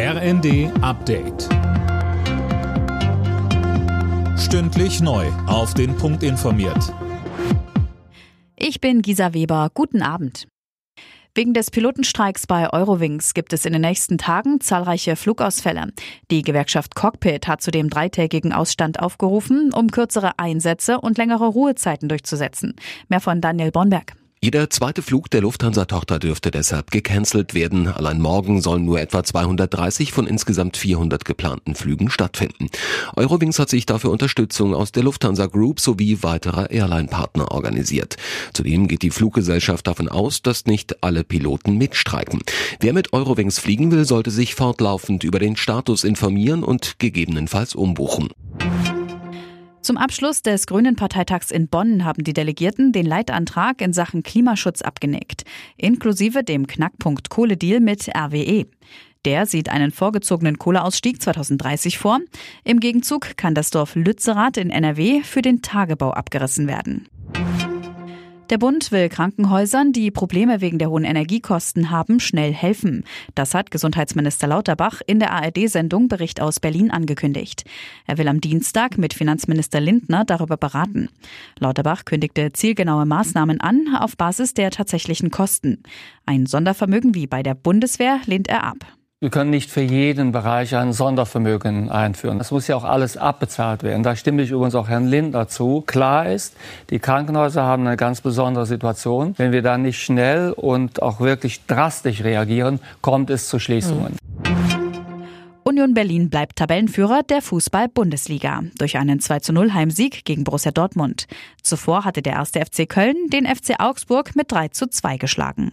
RND Update. Stündlich neu. Auf den Punkt informiert. Ich bin Gisa Weber. Guten Abend. Wegen des Pilotenstreiks bei Eurowings gibt es in den nächsten Tagen zahlreiche Flugausfälle. Die Gewerkschaft Cockpit hat zu dem dreitägigen Ausstand aufgerufen, um kürzere Einsätze und längere Ruhezeiten durchzusetzen. Mehr von Daniel Bonberg. Jeder zweite Flug der Lufthansa-Tochter dürfte deshalb gecancelt werden. Allein morgen sollen nur etwa 230 von insgesamt 400 geplanten Flügen stattfinden. Eurowings hat sich dafür Unterstützung aus der Lufthansa Group sowie weiterer Airline-Partner organisiert. Zudem geht die Fluggesellschaft davon aus, dass nicht alle Piloten mitstreiken. Wer mit Eurowings fliegen will, sollte sich fortlaufend über den Status informieren und gegebenenfalls umbuchen. Zum Abschluss des Grünen Parteitags in Bonn haben die Delegierten den Leitantrag in Sachen Klimaschutz abgenickt, inklusive dem Knackpunkt Kohledeal mit RWE. Der sieht einen vorgezogenen Kohleausstieg 2030 vor. Im Gegenzug kann das Dorf Lützerath in NRW für den Tagebau abgerissen werden. Der Bund will Krankenhäusern, die Probleme wegen der hohen Energiekosten haben, schnell helfen. Das hat Gesundheitsminister Lauterbach in der ARD-Sendung Bericht aus Berlin angekündigt. Er will am Dienstag mit Finanzminister Lindner darüber beraten. Lauterbach kündigte zielgenaue Maßnahmen an auf Basis der tatsächlichen Kosten. Ein Sondervermögen wie bei der Bundeswehr lehnt er ab. Wir können nicht für jeden Bereich ein Sondervermögen einführen. Das muss ja auch alles abbezahlt werden. Da stimme ich übrigens auch Herrn Lindner zu. Klar ist, die Krankenhäuser haben eine ganz besondere Situation. Wenn wir da nicht schnell und auch wirklich drastisch reagieren, kommt es zu Schließungen. Union Berlin bleibt Tabellenführer der Fußball-Bundesliga durch einen 2-0 Heimsieg gegen Borussia Dortmund. Zuvor hatte der erste FC Köln den FC Augsburg mit 3-2 geschlagen.